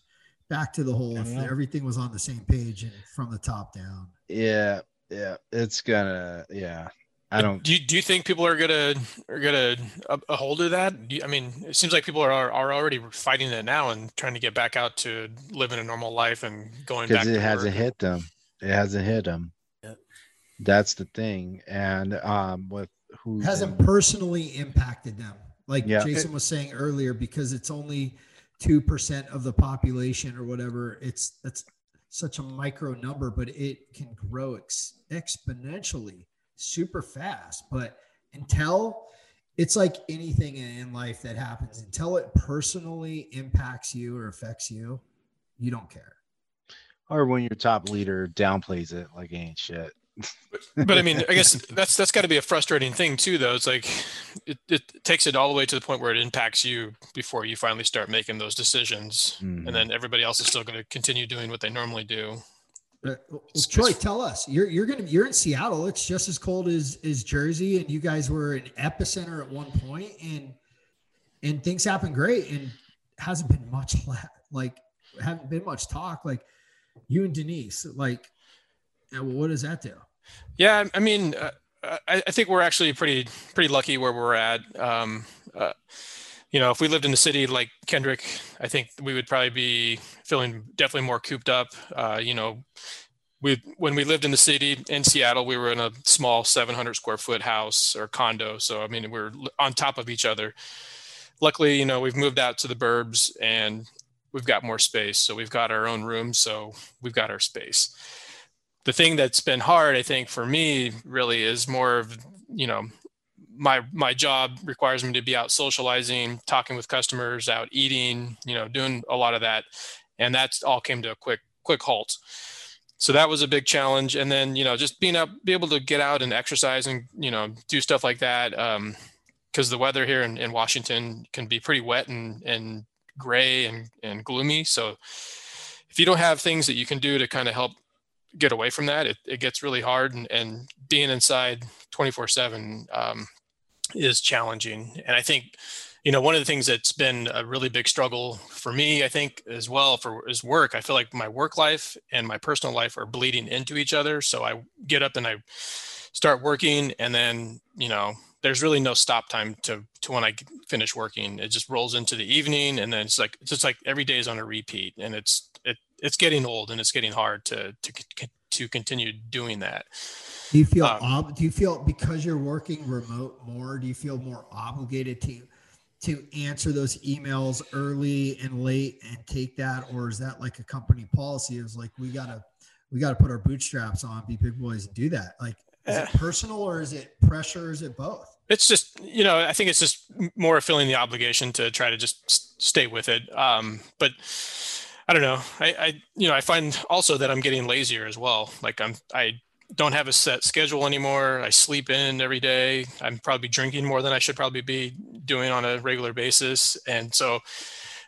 back to the whole. If everything was on the same page and from the top down. Yeah, yeah. It's gonna yeah. I don't Do you, do you think people are gonna are gonna a, a hold of that? Do you, I mean, it seems like people are are already fighting it now and trying to get back out to living a normal life and going back. because it to hasn't work. hit them. It hasn't hit them. Yep. That's the thing. And um with who hasn't personally impacted them, like Yeah. Jason was saying earlier, because it's only two percent of the population or whatever. It's that's such a micro number, but it can grow ex- exponentially, super fast. But until it's like anything in in life that happens, until it personally impacts you or affects you, you don't care. or when your top leader downplays it like it ain't shit. But I mean, I guess that's that's got to be a frustrating thing too, though. It's like it, it takes it all the way to the point where it impacts you before you finally start making those decisions, Mhm. and then everybody else is still going to continue doing what they normally do. Uh, well, It's- Troy, tell us. You're you're gonna you're in Seattle. It's just as cold as as Jersey, and you guys were an epicenter at one point, and and things happen great, and hasn't been much [laughs] la- like haven't been much talk. Like you and Denise, like uh, what does that do? Yeah, I mean, uh, I, I think we're actually pretty pretty lucky where we're at. Um, uh, you know, if we lived in the city like Kendrick, I think we would probably be feeling definitely more cooped up. Uh, you know, we when we lived in the city in Seattle, we were in a small 700 square foot house or condo. So I mean, we we're on top of each other. Luckily, you know, we've moved out to the burbs and we've got more space. So we've got our own room. So we've got our space the thing that's been hard i think for me really is more of you know my my job requires me to be out socializing talking with customers out eating you know doing a lot of that. And that's all came to a quick quick halt. So that was a big challenge. And then you know just being up be able to get out and exercise and you know do stuff like that um because the weather here in, in washington can be pretty wet and and gray and and gloomy. So if you don't have things that you can do to kind of help get away from that, it, it gets really hard. And, and being inside 24 7 um, is challenging. And I think, you know, one of the things that's been a really big struggle for me, I think, as well, for is work. I feel like my work life and my personal life are bleeding into each other. So I get up and I start working, and then, you know, there's really no stop time to to when I finish working. It just rolls into the evening, and then it's like it's just like every day is on a repeat, and it's it it's getting old and it's getting hard to to to continue doing that. Do you feel Um, ob- do you feel because you're working remote more? Do you feel more obligated to to answer those emails early and late and take that, or is that like a company policy? Is like we gotta we gotta put our bootstraps on, be big boys, and do that. Like, is it personal or is it pressure? Or is it both? It's just you know I think it's just more feeling the obligation to try to just stay with it. Um, but I don't know. I, I, you know, I find also that I'm getting lazier as well. Like I'm, I don't have a set schedule anymore. I sleep in every day. I'm probably drinking more than I should probably be doing on a regular basis. And so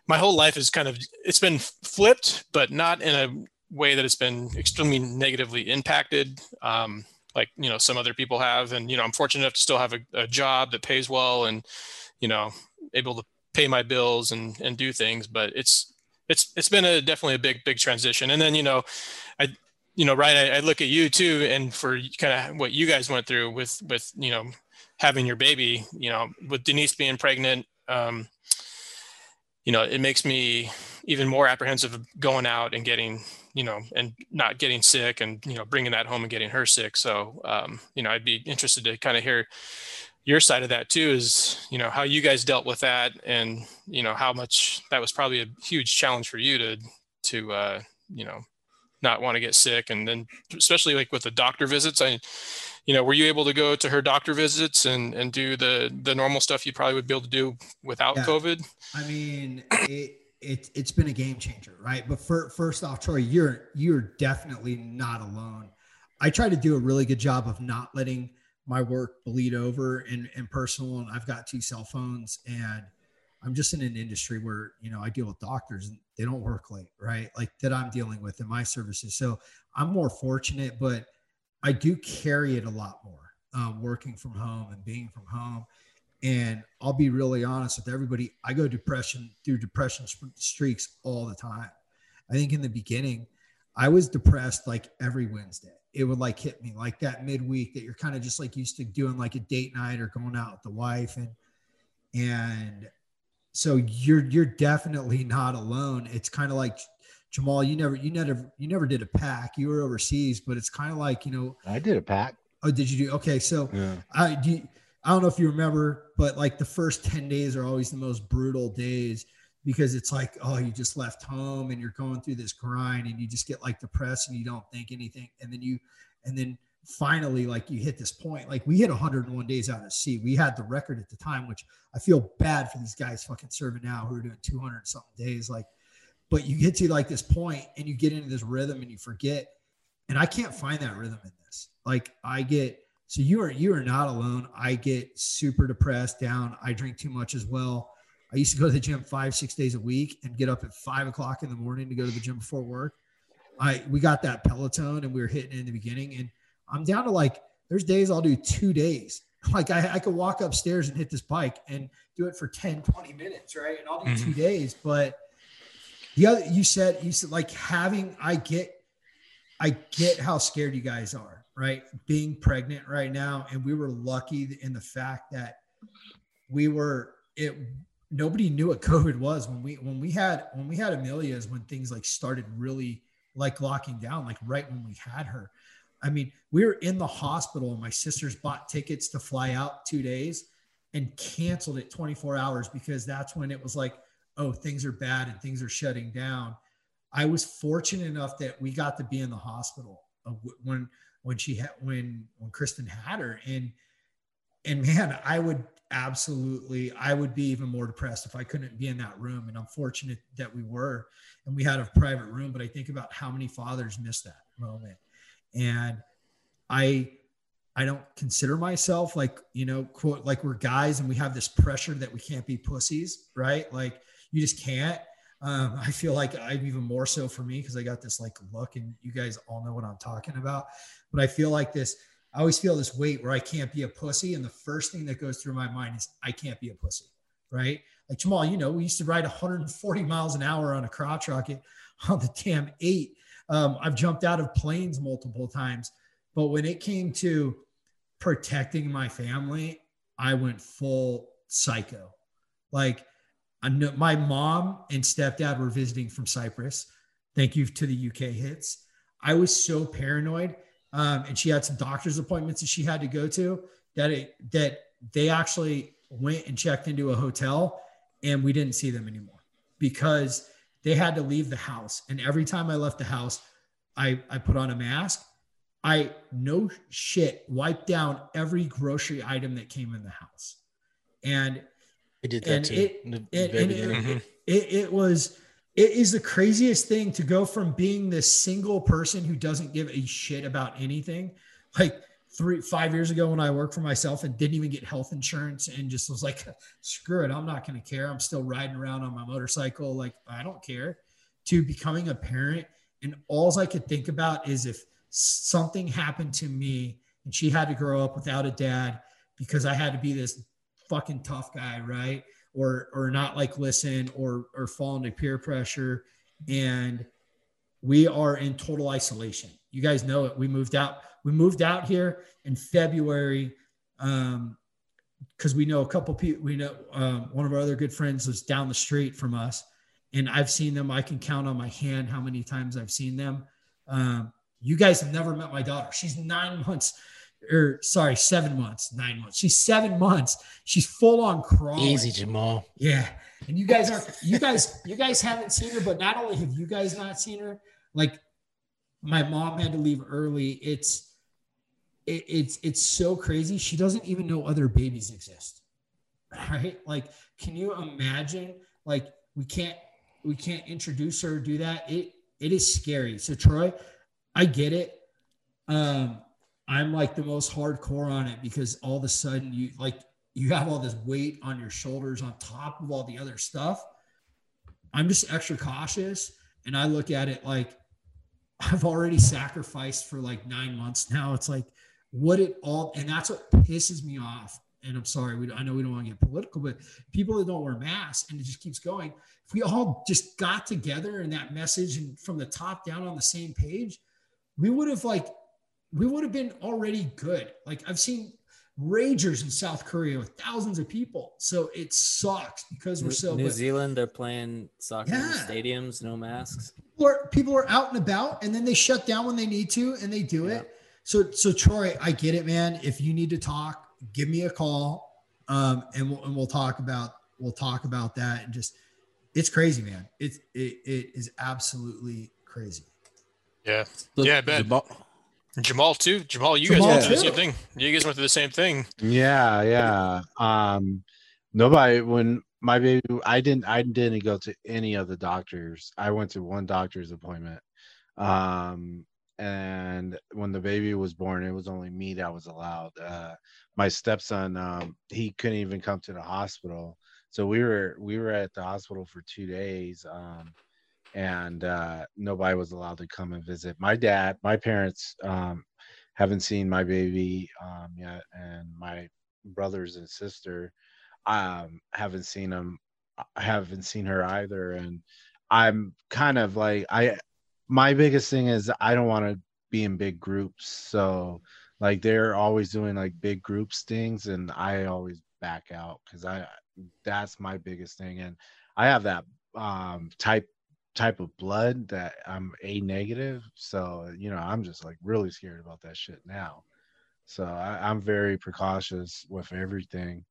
my whole life is kind of, it's been flipped, but not in a way that it's been extremely negatively impacted. Um, like, you know, some other people have. And, you know, I'm fortunate enough to still have a, a job that pays well and, you know, able to pay my bills and, and do things, but it's, it's it's been a definitely a big big transition. And then you know i you know right I, I look at you too and for kind of what you guys went through with with you know having your baby you know with denise being pregnant um you know it makes me even more apprehensive of going out and getting you know and not getting sick and you know bringing that home and getting her sick. So um you know i'd be interested to kind of hear your side of that too is you know how you guys dealt with that and you know how much that was probably a huge challenge for you to to uh you know not want to get sick. And then especially like with the doctor visits i you know were you able to go to her doctor visits and and do the the normal stuff you probably would be able to do without yeah. covid? I mean it it, it's been a game changer right? But for, first off troy you're you're definitely not alone. I try to do a really good job of not letting my work bleed over and, and personal and I've got two cell phones and I'm just in an industry where, you know, I deal with doctors and they don't work late, right? Like that I'm dealing with in my services. So I'm more fortunate, but I do carry it a lot more um, working from home and being from home. And I'll be really honest with everybody. I go depression through depression streaks all the time. I think in the beginning, I was depressed like every Wednesday. It would like hit me like that midweek that you're kind of just like used to doing like a date night or going out with the wife and and so you're you're definitely not alone. It's kind of like jamal you never you never you never did a pack. You were overseas but it's kind of like you know i did a pack. Oh did you do okay so yeah. i do you, i don't know if you remember but like the first 10 days are always the most brutal days because it's like, oh, you just left home and you're going through this grind and you just get like depressed and you don't think anything. And then you, and then finally, like you hit this point, like we hit 101 days out of sea. We had the record at the time, which I feel bad for these guys fucking serving now who are doing 200 something days. Like, but you get to like this point and you get into this rhythm and you forget. And I can't find that rhythm in this. Like I get, so you are, you are not alone. I get super depressed down. I drink too much as well I used to go to the gym five, six days a week and get up at five o'clock in the morning to go to the gym before work. I we got that Peloton and we were hitting it in the beginning. And I'm down to like there's days I'll do two days. [laughs] Like I, I could walk upstairs and hit this bike and do it for 10, 20 minutes, right? And I'll do mm-hmm. two days. But the other you said you said like having I get I get how scared you guys are, right? Being pregnant right now. And we were lucky in the fact that we were it nobody knew what [laughs] COVID was when we when we had when we had Amelia's when things like started really like locking down, like right when we had her. I mean, we were in the hospital and my sisters bought tickets to fly out two days and canceled it 24 hours because that's when it was like, oh, things are bad and things are shutting down. I was fortunate enough that we got to be in the hospital uh, when when she had when when Kristen had her and and man, I would absolutely i would be even more depressed if i couldn't be in that room and i'm fortunate that we were and we had a private room but i think about how many fathers miss that moment. And i i don't consider myself like you know quote like we're guys and we have this pressure that we can't be pussies right? Like you just can't. Um, i feel like i'm even more so for me because i got this like look and you guys all know what i'm talking about. But i feel like this I always feel this weight where I can't be a pussy. And the first thing that goes through my mind is I can't be a pussy, right? Like Jamal, you know, we used to ride 140 miles an hour on a crotch rocket [laughs] on the damn eight. Um, I've jumped out of planes multiple times. But when it came to protecting my family, I went full psycho. Like I know my mom and stepdad were visiting from Cyprus. Thank you to the UK hits. I was so paranoid um, and she had some doctor's appointments that she had to go to that it, that they actually went and checked into a hotel and we didn't see them anymore because they had to leave the house. And every time i left the house i i put on a mask. I no shit wiped down every grocery item that came in the house. And I did that too. It, it, it, it, it, it was it is the craziest thing to go from being this single person who doesn't give a shit about anything like three five years ago when i worked for myself and didn't even get health insurance and just was like [laughs] screw it i'm not going to care. I'm still riding around on my motorcycle. Like i don't care. To becoming a parent and all i could think about is if something happened to me and she had to grow up without a dad because i had to be this fucking tough guy right or or not like listen or or fall into peer pressure. And we are in total isolation. You guys know it. We moved out we moved out here in february um because we know a couple people we know um, one of our other good friends was down the street from us and i've seen them. I can count on my hand how many times i've seen them. Um, you guys have never met my daughter. She's nine months or sorry, seven months, nine months. She's seven months. She's full on crawling. Easy, Jamal. Yeah. And you guys aren't, you guys, you guys haven't seen her, but not only have you guys not seen her, like my mom had to leave early. It's, it, it's, it's so crazy. She doesn't even know other babies exist. Right. Like, can you imagine? Like, we can't, we can't introduce her, do that. It, it is scary. So, Troy, I get it. Um, I'm like the most hardcore on it because all of a sudden you like you have all this weight on your shoulders on top of all the other stuff. I'm just extra cautious and I look at it like I've already sacrificed for like 9 months now. It's like what it all and that's what pisses me off. And I'm sorry, we, I know we don't want to get political, but people that don't wear masks and it just keeps going. If we all just got together and that message and from the top down on the same page, we would have like we would have been already good. Like I've seen ragers in South Korea with thousands of people. So it sucks because we're so New Zealand, they're playing soccer yeah. in stadiums, no masks. People are, people are out and about and then they shut down when they need to and they do yeah. it. So so Troy, I get it, man. If you need to talk, give me a call. Um, and we'll and we'll talk about we'll talk about that and just it's crazy, man. It's it, it is absolutely crazy. Yeah. yeah, I bet. Jamal too. Jamal, you Jamal guys went through the same thing. You guys went through the same thing. Yeah, yeah. Um, nobody when my baby, I didn't, I didn't go to any of the doctors. I went to one doctor's appointment. Um, and when the baby was born, it was only me that was allowed. Uh, my stepson, um, he couldn't even come to the hospital, so we were we were at the hospital for two days. Um, and uh, nobody was allowed to come and visit. My dad, my parents um, haven't seen my baby um, yet, and my brothers and sister um, haven't seen them. I haven't seen her either, and I'm kind of like I. My biggest thing is I don't want to be in big groups, so like they're always doing like big groups things, and I always back out because I that's my biggest thing, and I have that um type type of blood that I'm a negative. So, you know, I'm just like really scared about that shit now. So I, am very precautious with everything.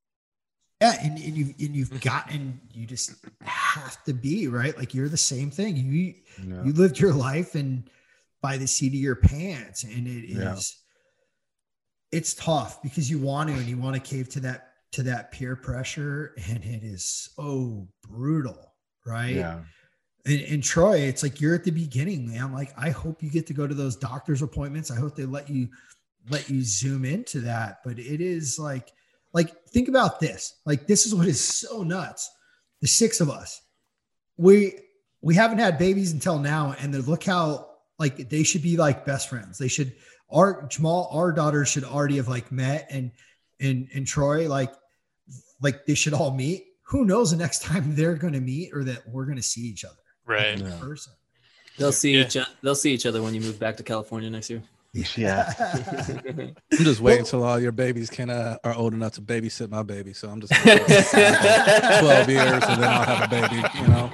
Yeah, and, and you've and you've mm. gotten you just have to be right. Like you're the same thing. You yeah. you lived your life and by the seat of your pants, and it is yeah. it's tough because you want to and you want to cave to that to that peer pressure, and it is so brutal, right? Yeah and, and, Troy, it's like you're at the beginning, man. Like, I hope you get to go to those doctor's appointments. I hope they let you let you zoom into that. But it is like, like, think about this. Like, this is what is so nuts. The six of us, we we haven't had babies until now, and look how like they should be like best friends. They should our Jamal, our daughters should already have like met and and and Troy, like like they should all meet. Who knows the next [laughs] time they're gonna meet or that we're gonna see each other right person. They'll see yeah. each they'll see each other when you move back to California next year. Yeah. [laughs] I'm just waiting until all your babies can uh, are old enough to babysit my baby. So I'm just [laughs] 12 years and then I'll have a baby, you know.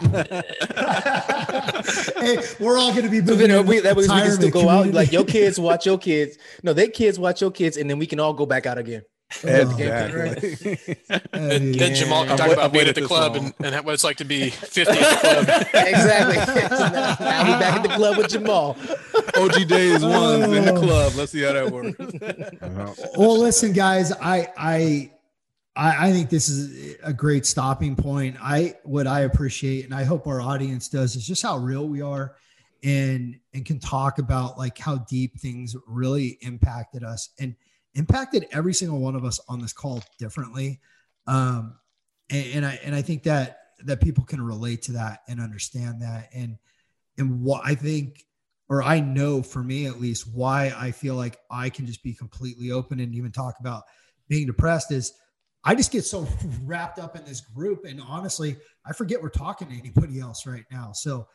[laughs] hey, we're all gonna be moving. So we, that way we can still go community. out. Like your kids watch your kids. No, their kids watch your kids, and then we can all go back out again. [laughs] Oh, exactly. [laughs] then, oh, then Jamal can talk about being at the club and, and, what it's like to be 50 at the [laughs] club. exactly. now, now we back at the club with Jamal. OG days one in the oh. club. Let's see how that works. Uh-huh. well, listen, guys, I I I, I think this is a great stopping point. I what I appreciate, and I hope our audience does, is just how real we are, and and can talk about like how deep things really impacted us and impacted every single one of us on this call differently. Um, and, and I and I think that that people can relate to that and understand that, and and what I think or I know for me at least why I feel like I can just be completely open and even talk about being depressed is I just get so [laughs] wrapped up in this group. And honestly, I forget we're talking to anybody else right now. So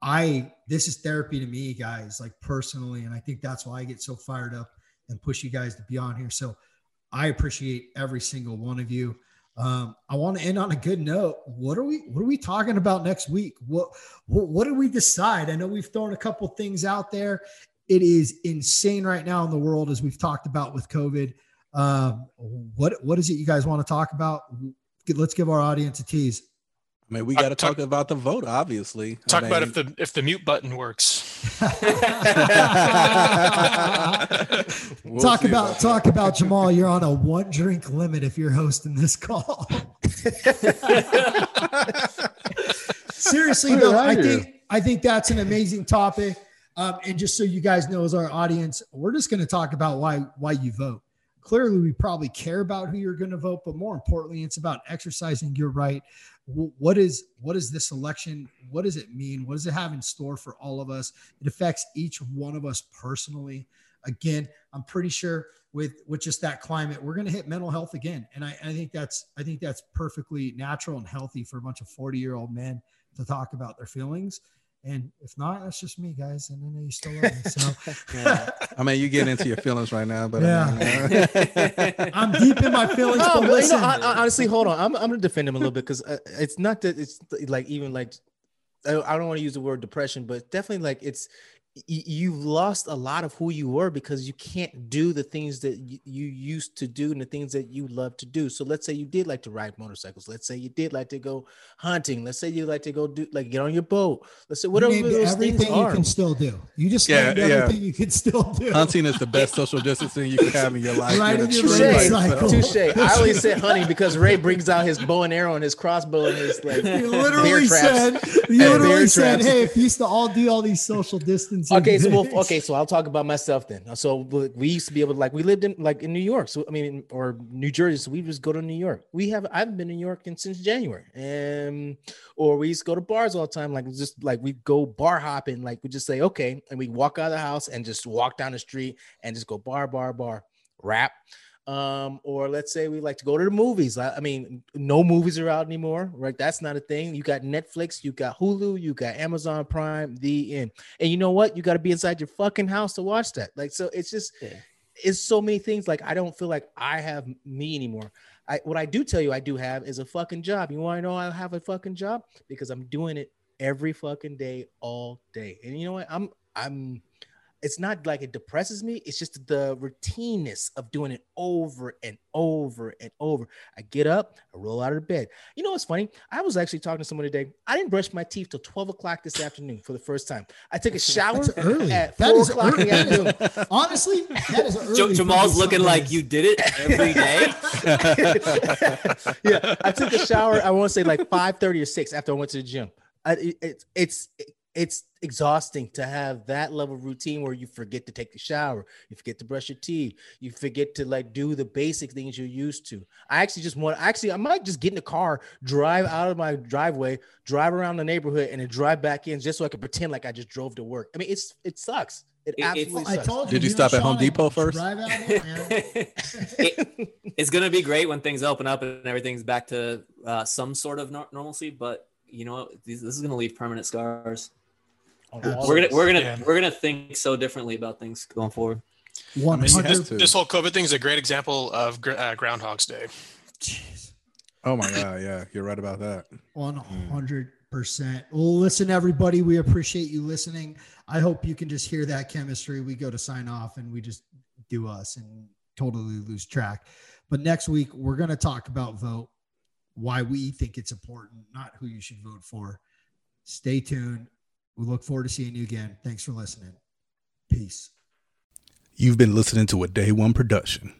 I, this is therapy to me, guys, like personally. And I think that's why I get so fired up and push you guys to be on here. So I appreciate every single one of you. Um, I want to end on a good note. What are we what are we talking about next week? What what, what did we decide? I know we've thrown a couple things out there. It is insane right now in the world, as we've talked about with COVID. Um, what what is it you guys want to talk about? Let's give our audience a tease. I mean, we got to talk, talk, about the vote, obviously. Talk I mean, about if the if the mute button works. [laughs] [laughs] we'll talk about that. talk about Jamal. You're on a one drink limit if you're hosting this call. [laughs] Seriously, though, I think I think that's an amazing topic. Um, and just so you guys know, as our audience, we're just going to talk about why why you vote clearly we probably care about who you're going to vote but more importantly it's about exercising your right what is what is this election? What does it mean? What does it have in store for all of us? It affects each one of us personally. Again i'm pretty sure with with just that climate we're going to hit mental health again. And I, I think that's i think that's perfectly natural and healthy for a bunch of 40 year old men to talk about their feelings and if not, that's just me, guys. And I know you still love me. So, [laughs] yeah. I mean, you get into your feelings right now, but yeah, I mean, [laughs] I'm deep in my feelings. No, but, listen, you know, honestly, hold on. I'm, I'm gonna defend him a little bit because uh, it's not that it's like even like I don't want to use the word depression, but definitely like it's you've lost a lot of who you were because you can't do the things that you used to do and the things that you love to do. So let's say you did like to ride motorcycles. Let's say you did like to go hunting. Let's say you like to go do like get on your boat. Let's say whatever those things you are. can still do. You just yeah, yeah. everything you can still do. Hunting is the best social distancing you can have in your life. Riding your motorcycle. Touche. I only said hunting because Ray brings out his bow and arrow and his crossbow and his like. He literally said. He literally said, "Hey, if you used to all do all these social distancing." [laughs] Okay, so well, okay, so I'll talk about myself then. So we used to be able to like we lived in like in New York, so I mean, or New Jersey, so we just go to New York. We have I've been in New York since January, and or we used to go to bars all the time, like just like we go bar hopping, like we just say okay, and we walk out of the house and just walk down the street and just go bar bar bar, rap. Um, or let's say we like to go to the movies. I, I, mean, no movies are out anymore, right? That's not a thing. You got Netflix, you got Hulu, you got Amazon Prime, the end. And you know what? You got to be inside your fucking house to watch that. Like, so it's just, yeah. it's so many things. Like, I don't feel like I have me anymore. I, what I do tell you I do have is a fucking job. You want to know I have a fucking job because I'm doing it every fucking day, all day. And you know what? I'm, I'm, it's not like it depresses me. It's just the routineness of doing it over and over and over. I get up, I roll out of bed. You know what's funny? I was actually talking to someone today. I didn't brush my teeth till 12 o'clock this afternoon for the first time. I took a shower early. at that 4 o'clock early. in the afternoon. [laughs] Honestly, that is early. Jamal's looking like you did it every day. [laughs] [laughs] yeah, I took a shower, I want to say like 5 30 or 6 after I went to the gym. I, it, it's it, it's it's exhausting to have that level of routine where you forget to take a shower, you forget to brush your teeth, you forget to like do the basic things you're used to. I actually just want actually I might just get in the car, drive out of my driveway, drive around the neighborhood, and then drive back in just so I can pretend like I just drove to work. I mean, it's it sucks. It, it absolutely sucks. I told you, Did you, you stop at Home Depot first? [laughs] it, it's gonna be great when things open up and everything's back to uh, some sort of normalcy, but you know this is gonna leave permanent scars we're gonna we're gonna yeah. we're gonna think so differently about things going forward. One this, this, whole COVID thing is a great example of uh, Groundhog's Day. Jeez. Oh my god, yeah, you're right about that. One hundred percent. Listen, everybody, we appreciate you listening. I hope you can just hear that chemistry. We go to sign off and we just do us and totally lose track. But next week we're gonna talk about vote, why we think it's important, not who you should vote for. Stay tuned. We look forward to seeing you again. Thanks for listening. Peace. You've been listening to a day one production.